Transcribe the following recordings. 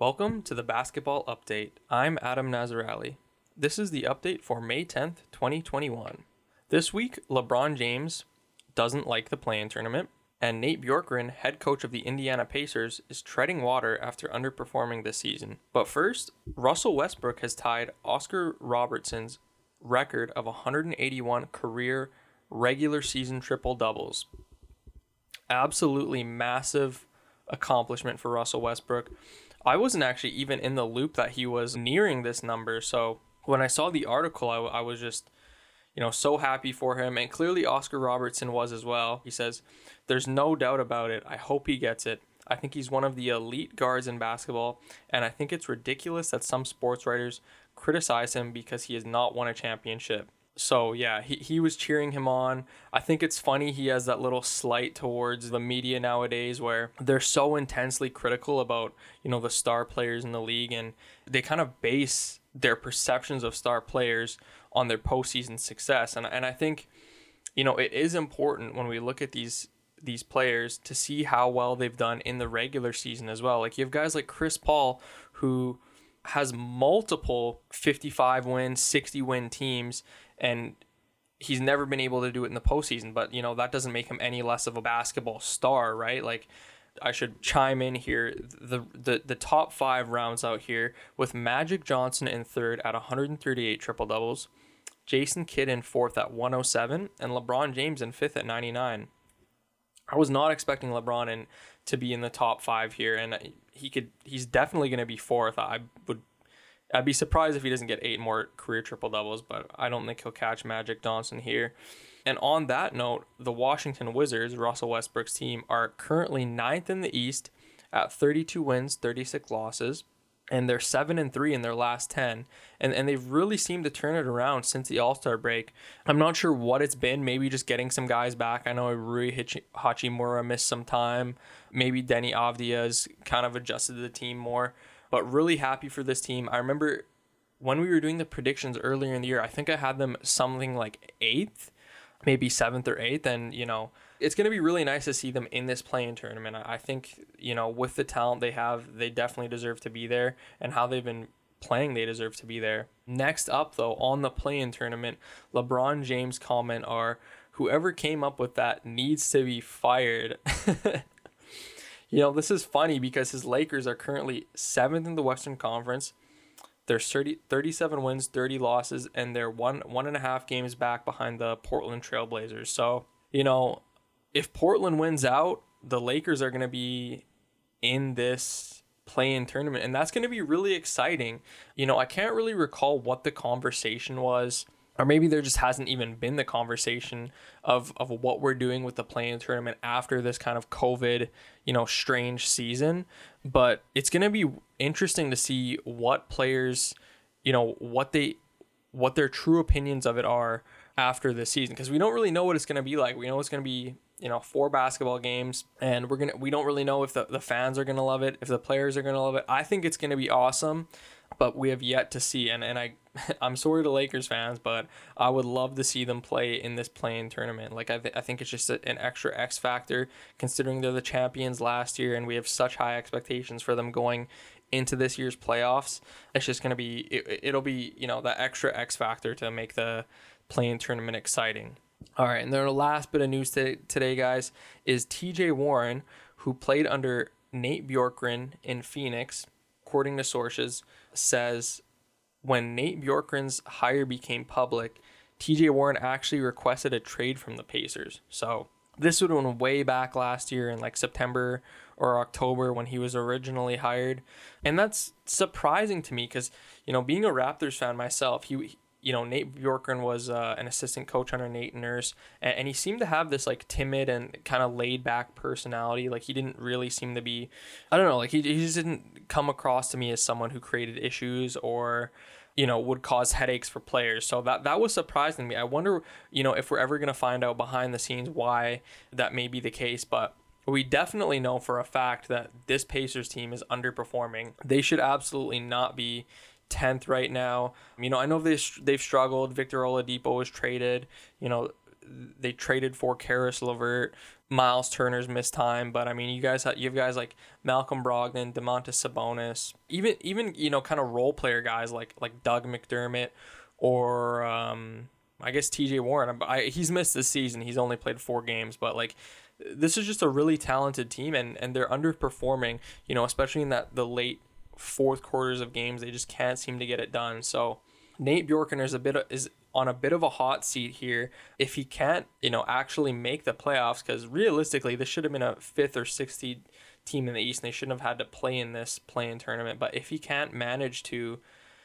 Welcome to the basketball update. I'm Adam Nazarali. This is the update for May 10th, 2021. This week, LeBron James doesn't like the play-in tournament, and Nate Bjorkgren, head coach of the Indiana Pacers, is treading water after underperforming this season. But first, Russell Westbrook has tied Oscar Robertson's record of 181 career regular season triple doubles. Absolutely massive accomplishment for Russell Westbrook. I wasn't actually even in the loop that he was nearing this number. So when I saw the article, I, I was just, you know, so happy for him. And clearly Oscar Robertson was as well. He says, There's no doubt about it. I hope he gets it. I think he's one of the elite guards in basketball. And I think it's ridiculous that some sports writers criticize him because he has not won a championship so yeah, he, he was cheering him on. I think it's funny he has that little slight towards the media nowadays where they're so intensely critical about, you know, the star players in the league and they kind of base their perceptions of star players on their postseason success. And and I think, you know, it is important when we look at these these players to see how well they've done in the regular season as well. Like you have guys like Chris Paul who has multiple 55 win, 60 win teams and he's never been able to do it in the postseason. But you know that doesn't make him any less of a basketball star, right? Like I should chime in here. The the the top five rounds out here with Magic Johnson in third at 138 triple doubles, Jason Kidd in fourth at 107, and LeBron James in fifth at 99. I was not expecting LeBron in to be in the top five here, and he could. He's definitely going to be fourth. I would I'd be surprised if he doesn't get eight more career triple doubles, but I don't think he'll catch Magic Johnson here. And on that note, the Washington Wizards, Russell Westbrook's team, are currently ninth in the East at 32 wins, 36 losses, and they're seven and three in their last 10. And and they've really seemed to turn it around since the All Star break. I'm not sure what it's been. Maybe just getting some guys back. I know Rui Hachimura missed some time. Maybe Deni Avdija's kind of adjusted to the team more but really happy for this team. I remember when we were doing the predictions earlier in the year, I think I had them something like eighth, maybe seventh or eighth. And, you know, it's going to be really nice to see them in this play-in tournament. I think, you know, with the talent they have, they definitely deserve to be there. And how they've been playing, they deserve to be there. Next up, though, on the play-in tournament, LeBron James' comment are, whoever came up with that needs to be fired. You know, this is funny because his Lakers are currently seventh in the Western Conference. They're 30, 37 wins, 30 losses, and they're one one and a half games back behind the Portland Trailblazers. So, you know, if Portland wins out, the Lakers are going to be in this play-in tournament, and that's going to be really exciting. You know, I can't really recall what the conversation was or maybe there just hasn't even been the conversation of of what we're doing with the play-in tournament after this kind of COVID, you know, strange season. But it's gonna be interesting to see what players, you know, what they what their true opinions of it are after this season because we don't really know what it's going to be like. We know it's going to be, you know, four basketball games and we're going to we don't really know if the, the fans are going to love it, if the players are going to love it. I think it's going to be awesome but we have yet to see. And, and I, I'm sorry to Lakers fans, but I would love to see them play in this play-in tournament. Like I, th- I think it's just a, an extra X factor considering they're the champions last year, and we have such high expectations for them going into this year's playoffs. It's just gonna be, it, it'll be, you know, that extra X factor to make the play-in tournament exciting. All right, and then the last bit of news today, guys, is T.J. Warren, who played under Nate Bjorkgren in Phoenix according to sources, says when Nate Bjorkgren's hire became public, TJ Warren actually requested a trade from the Pacers. So this would have been way back last year in like September or October when he was originally hired. And that's surprising to me because, you know, being a Raptors fan myself, he you know, Nate Bjorkgren was uh, an assistant coach under Nate Nurse, and, and, he seemed to have this like timid and kind of laid back personality. Like he didn't really seem to be, I don't know, like he, he just didn't come across to me as someone who created issues or, you know, would cause headaches for players. So that that was surprising to me. I wonder, you know, if we're ever gonna find out behind the scenes why that may be the case, but. We definitely know for a fact that this Pacers team is underperforming. They should absolutely not be 10th right now. You know, I know they they've struggled. Victor Oladipo was traded. You know, they traded for Caris LeVert, Miles Turner's missed time, but I mean, you guys have you have guys like Malcolm Brogdon, Domantas Sabonis, even even you know kind of role player guys like like Doug McDermott or um, I guess T.J. Warren. I, he's missed this season. He's only played four games, but like this is just a really talented team, and and they're underperforming. You know, especially in that the late fourth quarters of games, they just can't seem to get it done. So Nate Bjorkgren is a bit of, is on a bit of a hot seat here if he can't, you know, actually make the playoffs. Because realistically, this should have been a fifth or sixth team in the East, and they shouldn't have had to play in this play-in tournament. But if he can't manage to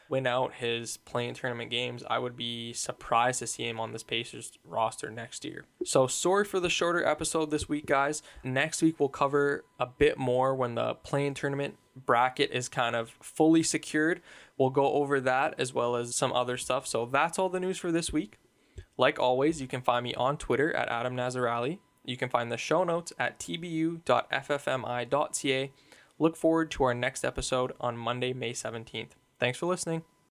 win out his play-in tournament games, I would be surprised to see him on this Pacers roster next year. So sorry for the shorter episode this week, guys. Next week we'll cover a bit more when the play-in tournament bracket is kind of fully secured. We'll go over that as well as some other stuff. So that's all the news for this week. Like always, you can find me on Twitter at Adam Nazarali. You can find the show notes at tbu.ffmi.ca. Look forward to our next episode on Monday, May 17th. Thanks for listening.